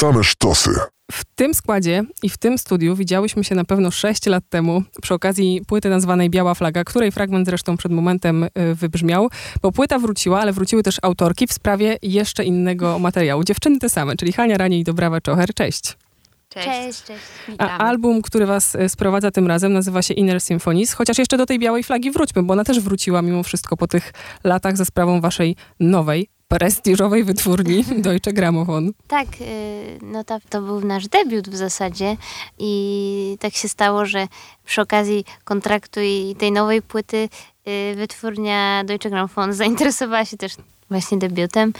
Same sztosy. W tym składzie i w tym studiu widziałyśmy się na pewno 6 lat temu przy okazji płyty nazwanej Biała Flaga, której fragment zresztą przed momentem y, wybrzmiał, bo płyta wróciła, ale wróciły też autorki w sprawie jeszcze innego materiału. Dziewczyny te same, czyli Hania Ranie i Dobrawa Czocher. Cześć. Cześć. Cześć, cześć. A album, który was y, sprowadza tym razem, nazywa się Inner Symphonies, chociaż jeszcze do tej białej flagi wróćmy, bo ona też wróciła mimo wszystko po tych latach ze sprawą waszej nowej, prestiżowej wytwórni Deutsche Grammophon. Tak, y, no to, to był nasz debiut w zasadzie i tak się stało, że przy okazji kontraktu i tej nowej płyty y, wytwórnia Deutsche Grammophon zainteresowała się też właśnie debiutem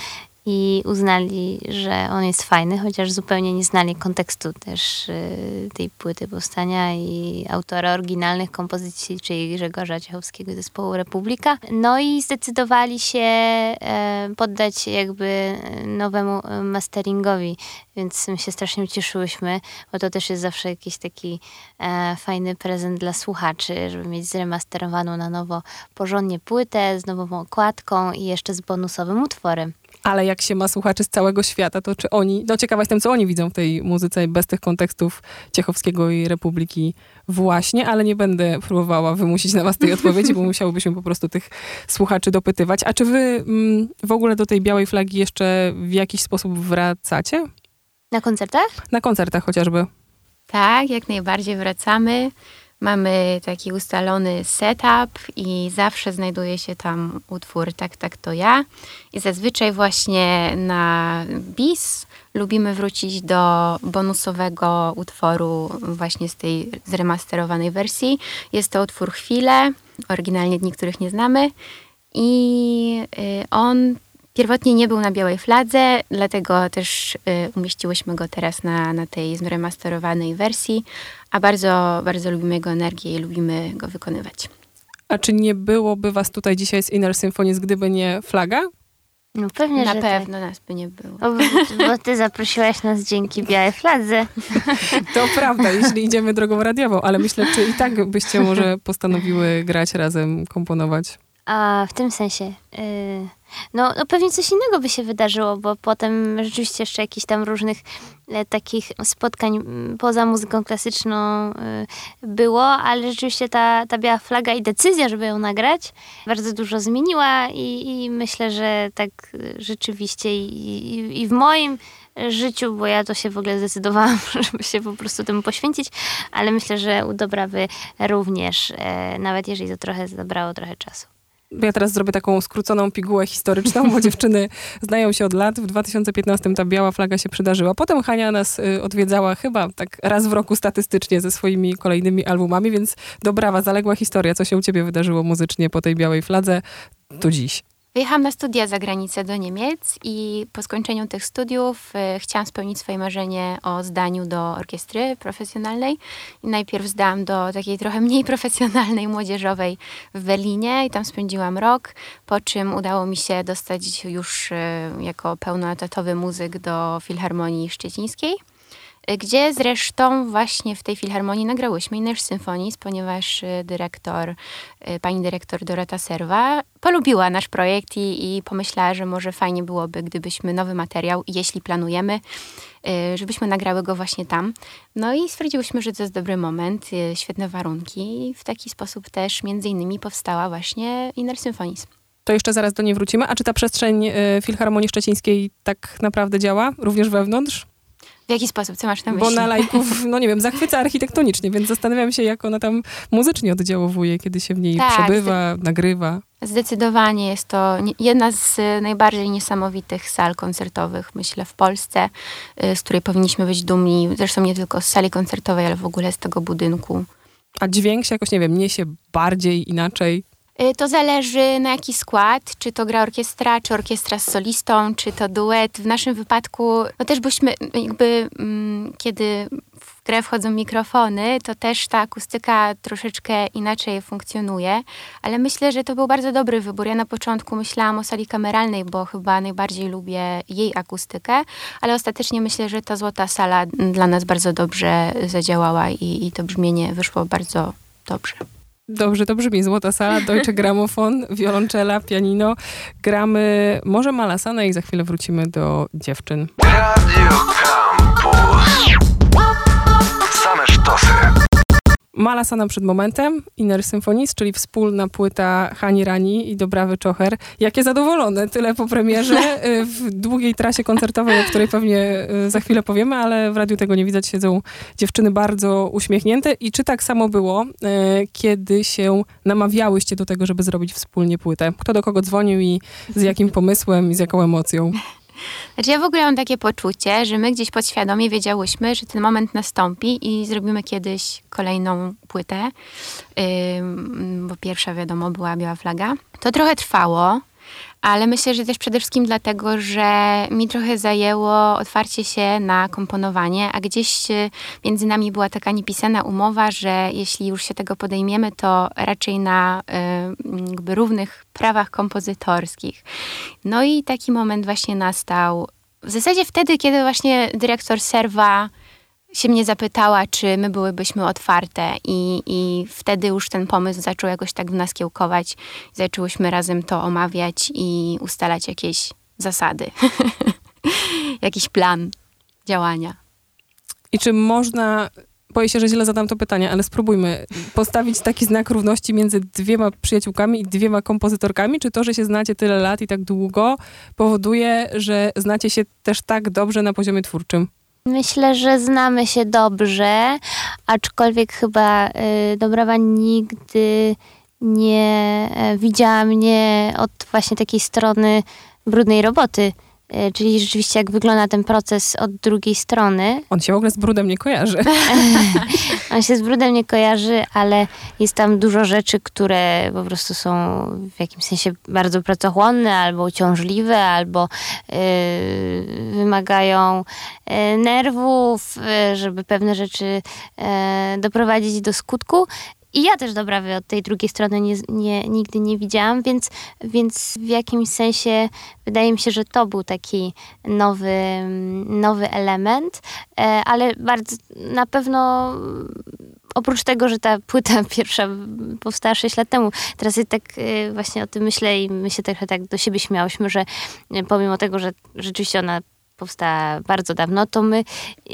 i uznali, że on jest fajny, chociaż zupełnie nie znali kontekstu też y, tej płyty powstania i autora oryginalnych kompozycji, czyli Grzegorza Ciechowskiego zespołu Republika. No i zdecydowali się e, poddać jakby nowemu masteringowi, więc my się strasznie ucieszyłyśmy, bo to też jest zawsze jakiś taki e, fajny prezent dla słuchaczy, żeby mieć zremasterowaną na nowo porządnie płytę z nową okładką i jeszcze z bonusowym utworem. Ale jak się ma słuchaczy z całego świata, to czy oni, no ciekawa jestem, co oni widzą w tej muzyce bez tych kontekstów Ciechowskiego i Republiki właśnie, ale nie będę próbowała wymusić na was tej odpowiedzi, bo musiałybyśmy po prostu tych słuchaczy dopytywać. A czy wy mm, w ogóle do tej białej flagi jeszcze w jakiś sposób wracacie? Na koncertach? Na koncertach chociażby. Tak, jak najbardziej wracamy. Mamy taki ustalony setup i zawsze znajduje się tam utwór Tak, tak, to ja. I zazwyczaj właśnie na bis lubimy wrócić do bonusowego utworu właśnie z tej zremasterowanej wersji. Jest to utwór Chwile, oryginalnie dni, których nie znamy. I y, on Pierwotnie nie był na białej fladze, dlatego też y, umieściłyśmy go teraz na, na tej zremasterowanej wersji, a bardzo, bardzo lubimy jego energię i lubimy go wykonywać. A czy nie byłoby was tutaj dzisiaj z Inner Symphonies, gdyby nie flaga? No pewnie, Na że pewno tak. nas by nie było. O, bo, bo ty zaprosiłaś nas dzięki białej fladze. To prawda, jeśli idziemy drogą radiową, ale myślę, czy i tak byście może postanowiły grać razem, komponować. A w tym sensie. y, no, no pewnie coś innego by się wydarzyło, bo potem rzeczywiście jeszcze jakichś tam różnych e, takich spotkań poza muzyką klasyczną y, było, ale rzeczywiście ta, ta biała flaga i decyzja, żeby ją nagrać, bardzo dużo zmieniła i, i myślę, że tak rzeczywiście i, i, i w moim życiu, bo ja to się w ogóle zdecydowałam, żeby się po prostu temu poświęcić, ale myślę, że u Dobrawy również, e, nawet jeżeli to trochę zabrało trochę czasu. Ja teraz zrobię taką skróconą pigułę historyczną, bo dziewczyny znają się od lat. W 2015 ta biała flaga się przydarzyła. Potem Hania nas y, odwiedzała chyba tak raz w roku statystycznie ze swoimi kolejnymi albumami, więc dobrawa, zaległa historia. Co się u ciebie wydarzyło muzycznie po tej białej fladze do dziś? Wyjechałam na studia za granicę do Niemiec i po skończeniu tych studiów y, chciałam spełnić swoje marzenie o zdaniu do orkiestry profesjonalnej. I najpierw zdałam do takiej trochę mniej profesjonalnej, młodzieżowej w Berlinie i tam spędziłam rok, po czym udało mi się dostać już y, jako pełnoetatowy muzyk do Filharmonii Szczecińskiej. Y, Gdzie zresztą właśnie w tej filharmonii nagrałyśmy Inner Symphonies, ponieważ y, dyrektor, y, pani dyrektor Dorota Serwa polubiła nasz projekt i, i pomyślała, że może fajnie byłoby, gdybyśmy nowy materiał, jeśli planujemy, żebyśmy nagrały go właśnie tam. No i stwierdziłyśmy, że to jest dobry moment, świetne warunki i w taki sposób też między innymi powstała właśnie Inner Symphonies. To jeszcze zaraz do niej wrócimy. A czy ta przestrzeń Filharmonii Szczecińskiej tak naprawdę działa? Również wewnątrz? W jaki sposób? Co masz na myśli? Bo na lajków, no nie wiem, zachwyca architektonicznie, więc zastanawiam się, jak ona tam muzycznie oddziałuje, kiedy się w niej Tak, przebywa, nagrywa. Zdecydowanie jest to jedna z y, najbardziej niesamowitych sal koncertowych, myślę, w Polsce, y, z której powinniśmy być dumni. Zresztą nie tylko z sali koncertowej, ale w ogóle z tego budynku. A dźwięk się jakoś, nie wiem, niesie bardziej, inaczej. Y, To zależy na jaki skład, czy to gra orkiestra, czy orkiestra z solistą, czy to duet. W naszym wypadku, no też byśmy jakby, mm, kiedy w grę wchodzą mikrofony, to też ta akustyka troszeczkę inaczej funkcjonuje, ale myślę, że to był bardzo dobry wybór. Ja na początku myślałam o sali kameralnej, bo chyba najbardziej lubię jej akustykę, ale ostatecznie myślę, że ta złota sala dla nas bardzo dobrze zadziałała i, i to brzmienie wyszło bardzo dobrze. Dobrze, to brzmi. Złota sala, Deutsche Gramofon, wiolonczela, pianino. Gramy może Malasana i za chwilę wrócimy do dziewczyn. Radio Campus. Same sztosy. Tam. Malasana przed momentem, Inner Symphonies, czyli wspólna płyta Hani Rani i Dobrawy Czocher. Jakie zadowolone, tyle po premierze y, w długiej trasie koncertowej, o której pewnie y, za chwilę powiemy, ale w radiu tego nie widać, siedzą dziewczyny bardzo uśmiechnięte. I czy tak samo było, y, kiedy się namawiałyście do tego, żeby zrobić wspólnie płytę? Kto do kogo dzwonił i z jakim pomysłem i z jaką emocją? Znaczy ja w ogóle mam takie poczucie, że my gdzieś podświadomie wiedziałyśmy, że ten moment nastąpi i zrobimy kiedyś kolejną płytę, yy, bo pierwsza wiadomo była Biała Flaga. To trochę trwało, ale myślę, że też przede wszystkim dlatego, że mi trochę zajęło otwarcie się na komponowanie, a gdzieś e, między nami była taka niepisana umowa, że jeśli już się tego podejmiemy, to raczej na e, jakby równych prawach kompozytorskich. No i taki moment właśnie nastał. W zasadzie wtedy, kiedy właśnie dyrektor Serwa się mnie zapytała, czy my byłybyśmy otwarte i, i wtedy już ten pomysł zaczął jakoś tak w nas kiełkować. Zaczęłyśmy razem to omawiać i ustalać jakieś zasady, jakiś plan działania. I czy można, boję się, że źle zadam to pytanie, ale spróbujmy postawić taki znak równości między dwiema przyjaciółkami i dwiema kompozytorkami? Czy to, że się znacie tyle lat i tak długo powoduje, że znacie się też tak dobrze na poziomie twórczym? Myślę, że znamy się dobrze, aczkolwiek chyba y, Dobrawa nigdy nie y, widziała mnie od właśnie takiej strony brudnej roboty. E, czyli rzeczywiście jak wygląda ten proces od drugiej strony. On się w ogóle z brudem nie kojarzy. On się z brudem nie kojarzy, ale jest tam dużo rzeczy, które po prostu są w jakimś sensie bardzo pracochłonne, albo uciążliwe, albo yy, wymagają yy, nerwów, yy, żeby pewne rzeczy doprowadzić do skutku. I ja też Dobrawy od tej drugiej strony nie, nie, nigdy nie widziałam, więc, więc w jakimś sensie wydaje mi się, że to był taki nowy, nowy element, e, ale bardzo na pewno oprócz tego, że ta płyta pierwsza powstała 6 lat temu, teraz tak e, właśnie o tym myślę i my się trochę tak do siebie śmiałyśmy, że e, pomimo tego, że rzeczywiście ona powstała bardzo dawno, to my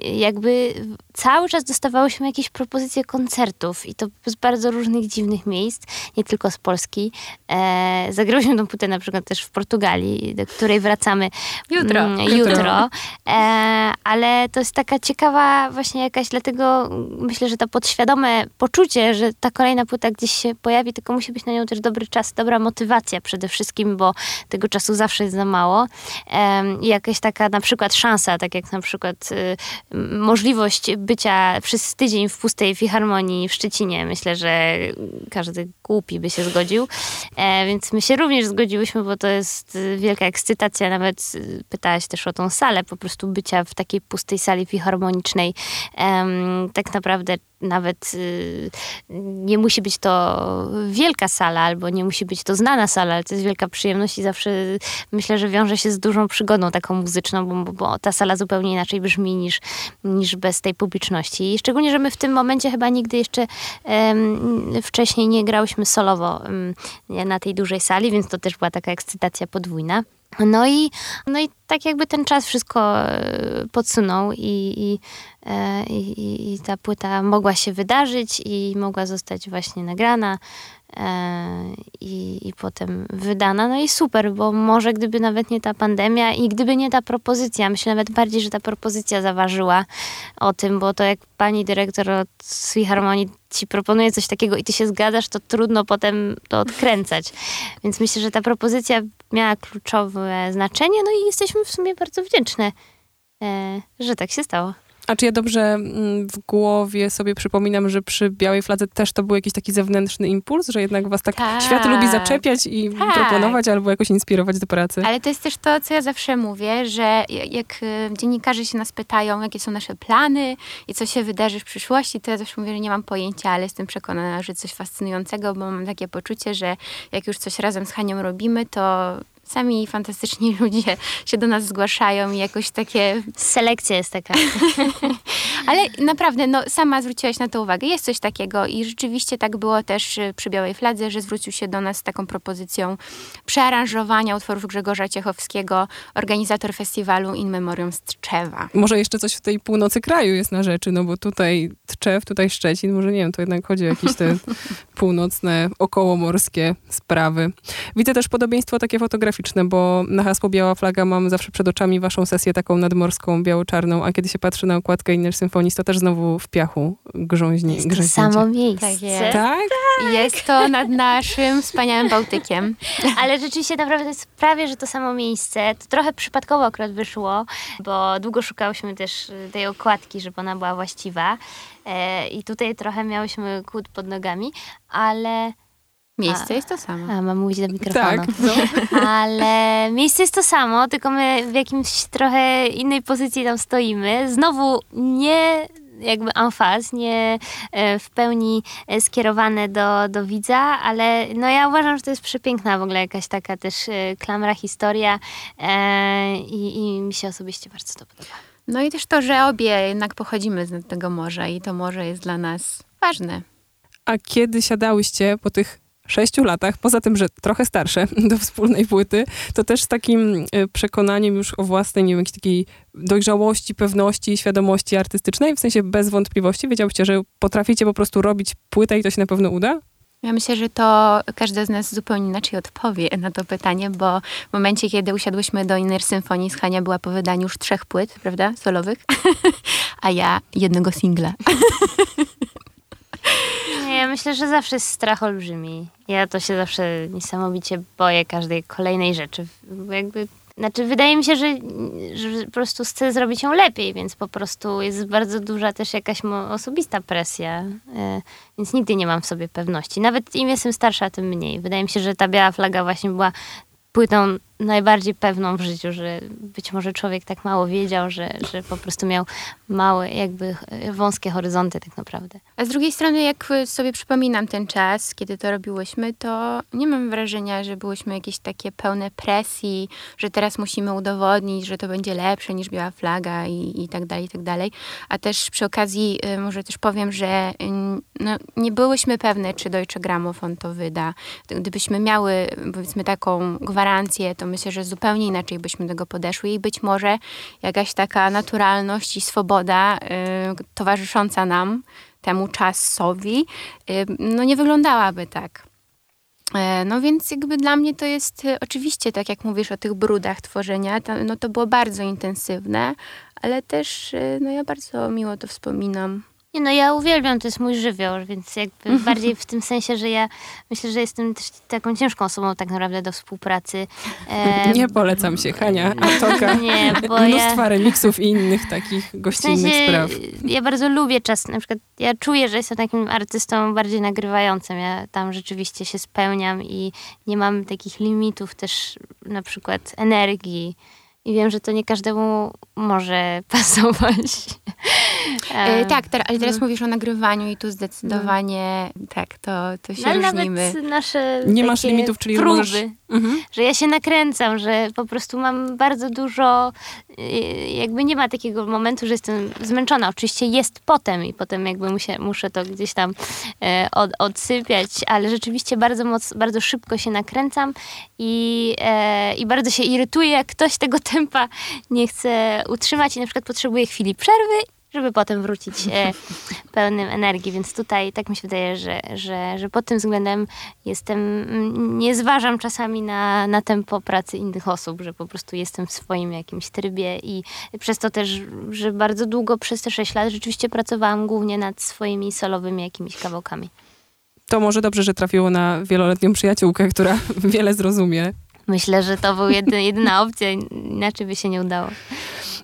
jakby cały czas dostawałyśmy jakieś propozycje koncertów i to z bardzo różnych dziwnych miejsc, nie tylko z Polski. E, zagrałyśmy tą płytę na przykład też w Portugalii, do której wracamy jutro. Mm, jutro. E, ale to jest taka ciekawa właśnie jakaś, dlatego myślę, że to podświadome poczucie, że ta kolejna płyta gdzieś się pojawi, tylko musi być na nią też dobry czas, dobra motywacja przede wszystkim, bo tego czasu zawsze jest za mało. E, jakaś taka na przykład szansa, tak jak na przykład y, możliwość bycia przez tydzień w pustej filharmonii w Szczecinie. Myślę, że każdy głupi by się zgodził. E, więc my się również zgodziłyśmy, bo to jest wielka ekscytacja. Nawet y, pytałaś też o tą salę, po prostu bycia w takiej pustej sali filharmonicznej. E, tak naprawdę nawet y, nie musi być to wielka sala, albo nie musi być to znana sala, ale to jest wielka przyjemność i zawsze myślę, że wiąże się z dużą przygodą taką muzyczną, bo, bo ta sala zupełnie inaczej brzmi niż, niż bez tej publiczności. I szczególnie, że my w tym momencie chyba nigdy jeszcze um, wcześniej nie grałyśmy solowo um, na tej dużej sali, więc to też była taka ekscytacja podwójna. No i, no i tak jakby ten czas wszystko e, podsunął i, i, e, i, i ta płyta mogła się wydarzyć i mogła zostać właśnie nagrana. E, i, i potem wydana. No i super, bo może gdyby nawet nie ta pandemia i gdyby nie ta propozycja, myślę nawet bardziej, że ta propozycja zaważyła o tym, bo to jak pani dyrektor od Filharmonii ci proponuje coś takiego i ty się zgadzasz, to trudno potem to odkręcać. Więc myślę, że ta propozycja miała kluczowe znaczenie, no i jesteśmy w sumie bardzo wdzięczne, e, że tak się stało. A czy ja dobrze mm, w głowie sobie przypominam, że przy Białej Fladze też to był jakiś taki zewnętrzny impuls, że jednak was tak, tak. świat lubi zaczepiać i tak. proponować albo jakoś inspirować do pracy? Ale to jest też to, co ja zawsze mówię, że jak y, dziennikarze się nas pytają, jakie są nasze plany i co się wydarzy w przyszłości, to ja zawsze mówię, że nie mam pojęcia, ale jestem przekonana, że coś fascynującego, bo mam takie poczucie, że jak już coś razem z Hanią robimy, to sami fantastyczni ludzie się do nas zgłaszają i jakoś takie... Selekcja jest taka. Ale naprawdę, no sama zwróciłaś na to uwagę. Jest coś takiego i rzeczywiście tak było też y, przy Białej Fladze, że zwrócił się do nas z taką propozycją przearanżowania utworów Grzegorza Ciechowskiego, organizator festiwalu In Memoriam z Tczewa. Może jeszcze coś w tej północy kraju jest na rzeczy, no bo tutaj Tczew, tutaj Szczecin, może nie wiem, to jednak chodzi o jakieś te północne, okołomorskie sprawy. Widzę też podobieństwo takie fotograficzne, bo na hasło Biała Flaga mam zawsze przed oczami waszą sesję taką nadmorską, biało-czarną, a kiedy się patrzy na okładkę Inner Symphonii, to też znowu w piachu grząźni. Jest to samo miejsce. Tak jest. Tak? Jest to nad naszym wspaniałym Bałtykiem. Ale rzeczywiście naprawdę jest prawie, że to samo miejsce. To trochę przypadkowo akurat wyszło, bo długo szukałyśmy też y, tej okładki, żeby ona była właściwa. E, I tutaj trochę miałyśmy kłód pod nogami, ale... Miejsce jest to samo. A, mam mówić do mikrofonu. Tak. No. Ale miejsce jest to samo, tylko my w jakimś trochę innej pozycji tam stoimy. Znowu nie jakby emfaz, nie e, w pełni e, skierowane do, do widza, ale no ja uważam, że to jest przepiękna w ogóle jakaś taka też e, klamra historia e, i, i mi się osobiście bardzo to podoba. No i też to, że obie jednak pochodzimy z tego morza i to morze jest dla nas ważne. A kiedy siadałyście po tych sześciu latach, poza tym, że trochę starsze do wspólnej płyty, to też z takim y, przekonaniem już o własnej, nie wiem, jakiejś takiej dojrzałości, pewności, świadomości artystycznej, w sensie bez wątpliwości, wiedziałyście, że potraficie po prostu robić płytę i to się na pewno uda? Ja myślę, że to każda z nas zupełnie inaczej odpowie na to pytanie, bo w momencie, kiedy usiadłyśmy do Inner Symfonii, Hania była po wydaniu już trzech płyt, prawda, solowych, a ja jednego singla. Nie, ja myślę, że zawsze jest strach olbrzymi. Ja to się zawsze niesamowicie boję każdej kolejnej rzeczy. Jakby, znaczy wydaje mi się, że, że po prostu chcę zrobić ją lepiej, więc po prostu jest bardzo duża też jakaś osobista presja. E, więc nigdy nie mam w sobie pewności. Nawet im jestem starsza, tym mniej. Wydaje mi się, że ta biała flaga właśnie była płytą najbardziej pewną w życiu, że być może człowiek tak mało wiedział, że, że po prostu miał małe, jakby e, wąskie horyzonty tak naprawdę. A z drugiej strony, jak sobie przypominam ten czas, kiedy to robiłyśmy, to nie mam wrażenia, że byłyśmy jakieś takie pełne presji, że teraz musimy udowodnić, że to będzie lepsze niż biała flaga i, i tak dalej, i tak dalej. A też przy okazji y, może też powiem, że no, nie byłyśmy pewne, czy Deutsche Grammophon to wyda. Gdybyśmy miały, powiedzmy, taką gwarancję, to myślę, że zupełnie inaczej byśmy do tego podeszły i być może jakaś taka naturalność i swoboda y, towarzysząca nam, temu czasowi, y, no nie wyglądałaby tak. E, No więc jakby dla mnie to jest y, oczywiście, tak jak mówisz o tych brudach tworzenia, to, no to było bardzo intensywne, ale też y, no ja bardzo miło to wspominam. Nie no, ja uwielbiam, to jest mój żywioł, więc jakby bardziej w tym sensie, że ja myślę, że jestem też taką ciężką osobą tak naprawdę do współpracy. E, Nie polecam się, Hania, autorka Nie, bo mnóstwa ja... remixów i innych takich W gościnnych sensie, spraw. ja bardzo lubię czas, na przykład ja czuję, że jestem takim artystą bardziej nagrywającym. Ja tam rzeczywiście się spełniam i nie mam takich limitów też na przykład energii. I wiem, że to nie każdemu może pasować. E, tak, ter- ale teraz no. mówisz o nagrywaniu i tu zdecydowanie tak, to, to się No, ale różnimy. nawet nasze Nie masz limitów, czyli próby, możesz- Mhm. że ja się nakręcam, że po prostu mam bardzo dużo, y, jakby nie ma takiego momentu, że jestem zmęczona. Oczywiście jest potem i potem jakby muszę, muszę to gdzieś tam e, od, odsypiać, ale rzeczywiście bardzo moc, bardzo szybko się nakręcam i, e, i bardzo się irytuję, jak ktoś tego tempa nie chce utrzymać i na przykład potrzebuje chwili przerwy żeby potem wrócić e, pełnym energii. Więc tutaj tak mi się wydaje, że, że, że pod tym względem jestem, mm, nie zważam czasami na, na tempo pracy innych osób, że po prostu jestem w swoim jakimś trybie i przez to też, że bardzo długo przez te 6 lat rzeczywiście pracowałam głównie nad swoimi solowymi jakimiś kawałkami. To może dobrze, że trafiło na wieloletnią przyjaciółkę, która wiele zrozumie. Myślę, że to była jedyna, jedyna opcja, inaczej by się nie udało.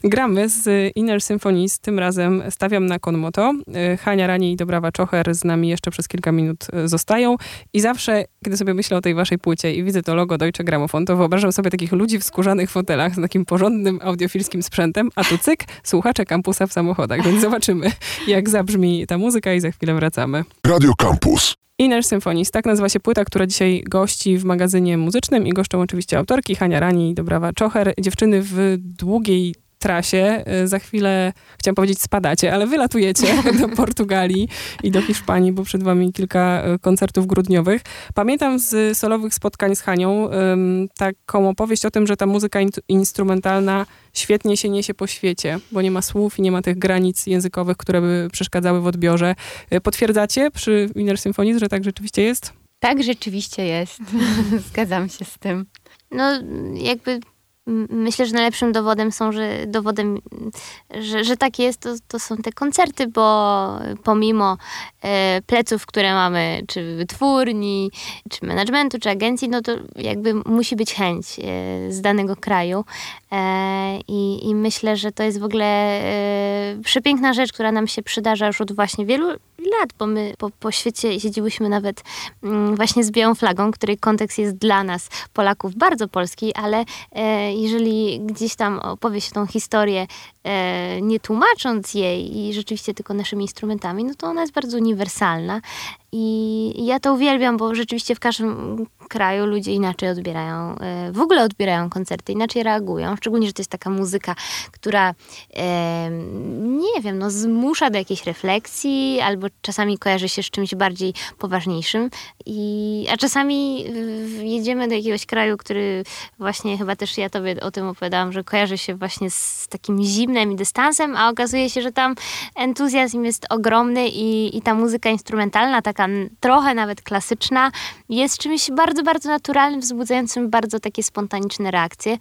Gramy z Inner Symphonies, tym razem stawiam na Konmoto. Y, Hania Rani i Dobrawa Czocher z nami jeszcze przez kilka minut y, zostają. I zawsze, kiedy sobie myślę o tej waszej płycie i widzę to logo Deutsche Grammophon, to wyobrażam sobie takich ludzi w skórzanych fotelach z takim porządnym audiofilskim sprzętem, a tu cyk, słuchacze kampusa w samochodach. Więc zobaczymy, jak zabrzmi ta muzyka i za chwilę wracamy. Radio Campus. Inner Symphonies, tak nazywa się płyta, która dzisiaj gości w magazynie muzycznym i goszczą oczywiście autorki Hania Rani i Dobrawa Czocher. Dziewczyny w długiej trasie. Y, za chwilę, chciałam powiedzieć spadacie, ale wylatujecie do Portugalii i do Hiszpanii, bo przed wami kilka y, koncertów grudniowych. Pamiętam z solowych spotkań z Hanią taką opowieść o tym, że ta muzyka in instrumentalna świetnie się niesie po świecie, bo nie ma słów i nie ma tych granic językowych, które by przeszkadzały w odbiorze. Y, potwierdzacie przy Inner Symphonies, że tak rzeczywiście jest? Tak, rzeczywiście jest. Zgadzam się z tym. No, jakby Myślę, że najlepszym dowodem są, że dowodem, że, że tak jest, to, to są te koncerty, bo pomimo e, pleców, które mamy, czy wytwórni, czy managementu, czy agencji, no to jakby musi być chęć e, z danego kraju. E, i, I myślę, że to jest w ogóle e, przepiękna rzecz, która nam się przydarza już od właśnie wielu lat, bo my po, po świecie siedziłyśmy nawet mm, właśnie z białą flagą, której kontekst jest dla nas, Polaków, bardzo polski, ale e, jeżeli gdzieś tam opowie się tą historię, nie tłumacząc jej i rzeczywiście tylko naszymi instrumentami, no to ona jest bardzo uniwersalna i ja to uwielbiam, bo rzeczywiście w każdym kraju ludzie inaczej odbierają, e, w ogóle odbierają koncerty, inaczej reagują. Szczególnie, że to jest taka muzyka, która e, nie wiem, no zmusza do jakiejś refleksji, albo czasami kojarzy się z czymś bardziej poważniejszym. I, a czasami jedziemy do jakiegoś kraju, który właśnie chyba też ja tobie o tym opowiadałam, że kojarzy się właśnie z takim zimnem i dystansem, a okazuje się, że tam entuzjazm jest ogromny i, i ta muzyka instrumentalna, taka trochę nawet klasyczna, jest czymś bardzo, bardzo naturalnym, wzbudzającym bardzo takie spontaniczne reakcje.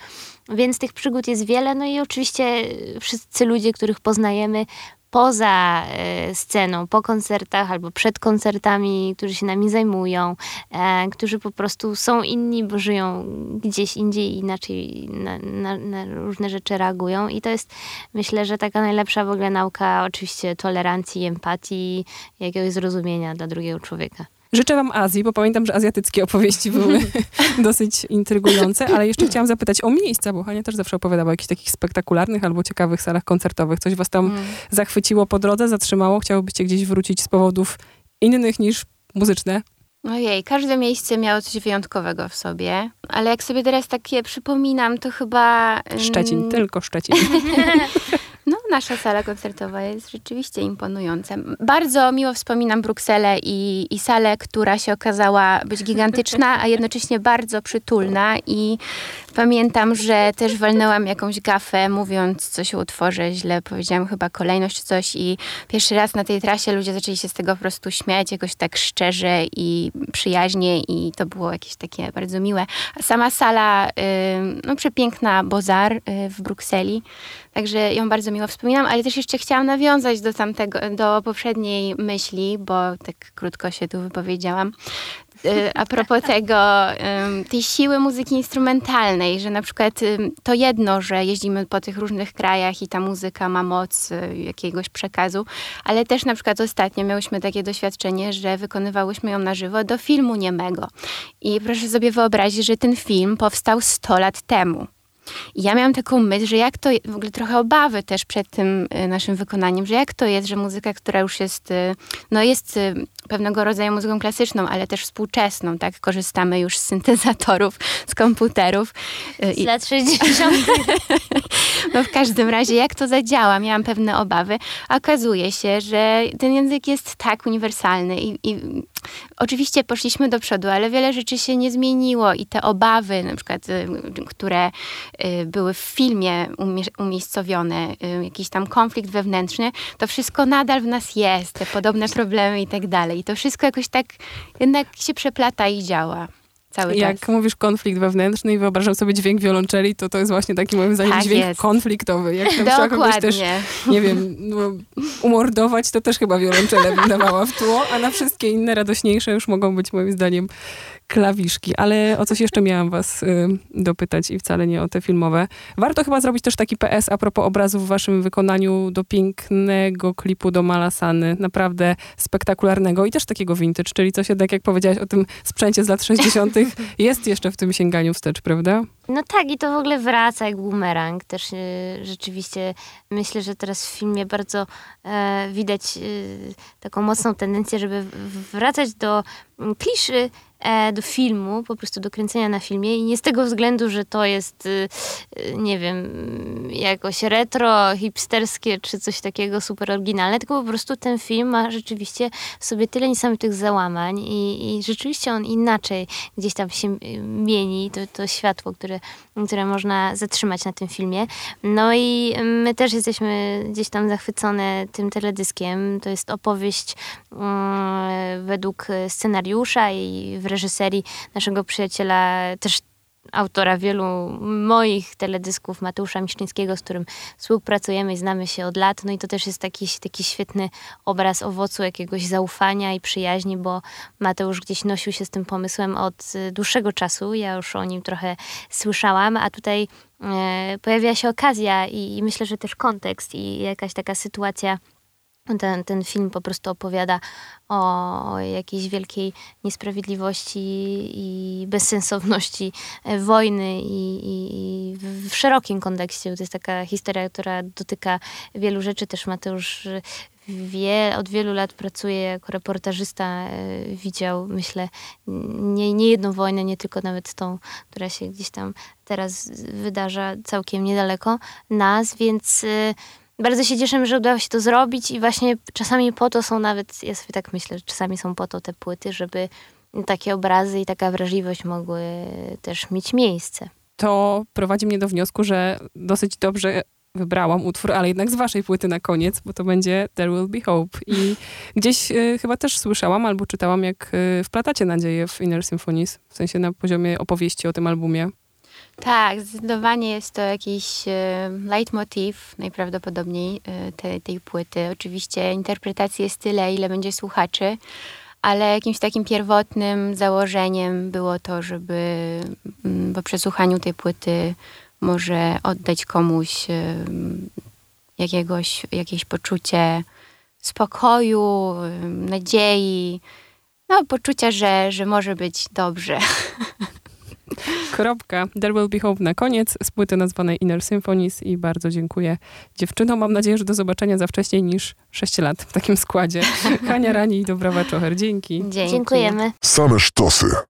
Więc tych przygód jest wiele. No i oczywiście wszyscy ludzie, których poznajemy, poza e, sceną, po koncertach albo przed koncertami, którzy się nami zajmują, e, którzy po prostu są inni, bo żyją gdzieś indziej i inaczej na, na, na, różne rzeczy reagują. I to jest, myślę, że taka najlepsza w ogóle nauka oczywiście tolerancji, empatii, jakiegoś zrozumienia dla drugiego człowieka. Życzę wam Azji, bo pamiętam, że azjatyckie opowieści były dosyć intrygujące, ale jeszcze chciałam zapytać o miejsca, bo Hania też zawsze opowiadała o jakichś takich spektakularnych albo ciekawych salach koncertowych. Coś was tam mm. zachwyciło po drodze, zatrzymało? Chciałobyście gdzieś wrócić z powodów innych niż muzyczne? Ojej, każde miejsce miało coś wyjątkowego w sobie, ale jak sobie teraz takie przypominam, to chyba... Szczecin, mm, tylko Szczecin. Nasza sala koncertowa jest rzeczywiście imponująca. Bardzo miło wspominam Brukselę i, i salę, która się okazała być gigantyczna, a jednocześnie bardzo przytulna. I pamiętam, że też walnęłam jakąś gafę, mówiąc coś o utworze, źle powiedziałam chyba kolejność coś. I pierwszy raz na tej trasie ludzie zaczęli się z tego po prostu śmiać jakoś tak szczerze i przyjaźnie. I to było jakieś takie bardzo miłe. A sama sala, no przepiękna Bozar y, w Brukseli, Także ją bardzo miło wspominam, ale też jeszcze chciałam nawiązać do tamtego, do poprzedniej myśli, bo tak krótko się tu wypowiedziałam. Y, a propos tego, tej siły muzyki instrumentalnej, że na przykład to jedno, że jeździmy po tych różnych krajach i ta muzyka ma moc y, jakiegoś przekazu, ale też na przykład ostatnio miałyśmy takie doświadczenie, że wykonywałyśmy ją na żywo do filmu niemego. I proszę sobie wyobrazić, że ten film powstał 100 lat temu. I ja miałam taką myśl, że jak to, w ogóle trochę obawy też przed tym y, naszym wykonaniem, że jak to jest, że muzyka, która już jest, y, no jest y, pewnego rodzaju muzyką klasyczną, ale też współczesną, tak? Korzystamy już z syntezatorów, z komputerów. Z lat 60. no w każdym razie, jak to zadziała? Miałam pewne obawy. Okazuje się, że ten język jest tak uniwersalny i, i oczywiście poszliśmy do przodu, ale wiele rzeczy się nie zmieniło i te obawy, na przykład, które były w filmie umiejscowione, y, jakiś tam konflikt wewnętrzny, to wszystko nadal w nas jest, te podobne problemy i tak dalej. I to wszystko jakoś tak jednak się przeplata i działa. Cały Jak mówisz konflikt wewnętrzny i wyobrażam sobie dźwięk wiolonczeli, to to jest właśnie taki moim zdaniem tak dźwięk jest. konfliktowy. Jak tam trzeba kogoś też, nie wiem, no, umordować, to też chyba wiolonczele bym dawała w tło, a na wszystkie inne radośniejsze już mogą być moim zdaniem klawiszki. Ale o coś jeszcze miałam was y, dopytać i wcale nie o te filmowe. Warto chyba zrobić też taki PS a propos obrazów w waszym wykonaniu do pięknego klipu do Malasany. Naprawdę spektakularnego i też takiego vintage, czyli coś jednak, jak powiedziałaś o tym sprzęcie z lat 60., jest jeszcze w tym sięganiu wstecz, prawda? No tak, i to w ogóle wraca jak bumerang. Też y, rzeczywiście myślę, że teraz w filmie bardzo e, widać y, taką mocną tendencję, żeby wracać do kliszy do filmu, po prostu do kręcenia na filmie i nie z tego względu, że to jest, y, y, nie wiem, jakoś retro, hipsterskie czy coś takiego super oryginalne, tylko po prostu ten film ma rzeczywiście w sobie tyle niesamowitych załamań i, i rzeczywiście on inaczej gdzieś tam się y, mieni, to, to światło, które, które można zatrzymać na tym filmie. No i my też jesteśmy gdzieś tam zachwycone tym teledyskiem. To jest opowieść um, według scenariusza i w reżyserii naszego przyjaciela, też autora wielu moich teledysków, Mateusza Miszczyńskiego, z którym współpracujemy i znamy się od lat. No i to też jest taki, taki świetny obraz owocu jakiegoś zaufania i przyjaźni, bo Mateusz gdzieś nosił się z tym pomysłem od dłuższego czasu. Ja już o nim trochę słyszałam, a tutaj e, pojawia się okazja i, i myślę, że też kontekst i jakaś taka sytuacja ten, ten film po prostu opowiada o, jakiejś wielkiej niesprawiedliwości i bezsensowności e, wojny i, i, w szerokim kontekście. To jest taka historia, która dotyka wielu rzeczy. Też Mateusz wie, od wielu lat pracuje jako reportażysta. E, widział, myślę, nie, nie jedną wojnę, nie tylko nawet tą, która się gdzieś tam teraz wydarza całkiem niedaleko nas, więc e, bardzo się cieszę, że udało się to zrobić i właśnie czasami po to są nawet, ja sobie tak myślę, że czasami są po to te płyty, żeby takie obrazy i taka wrażliwość mogły też mieć miejsce. To prowadzi mnie do wniosku, że dosyć dobrze wybrałam utwór, ale jednak z waszej płyty na koniec, bo to będzie There Will Be Hope. I gdzieś y, chyba też słyszałam albo czytałam, jak y, wplatacie nadzieję w Inner Symphonies, w sensie na poziomie opowieści o tym albumie. Tak, zdecydowanie jest to jakiś e, leitmotiv najprawdopodobniej e, tej, tej płyty. Oczywiście interpretacji jest tyle, ile będzie słuchaczy, ale jakimś takim pierwotnym założeniem było to, żeby mm, po przesłuchaniu tej płyty może oddać komuś e, jakiegoś, jakieś poczucie spokoju, nadziei, no poczucia, że, że może być dobrze. Kropka. There Will Be Hope na koniec z płyty nazwanej Inner Symphonies i bardzo dziękuję dziewczynom. Mam nadzieję, że do zobaczenia za wcześniej niż 6 lat w takim składzie. Hania Rani i Dobrawa Czocher. Dzięki. Dzięki. Dziękujemy. Same sztosy.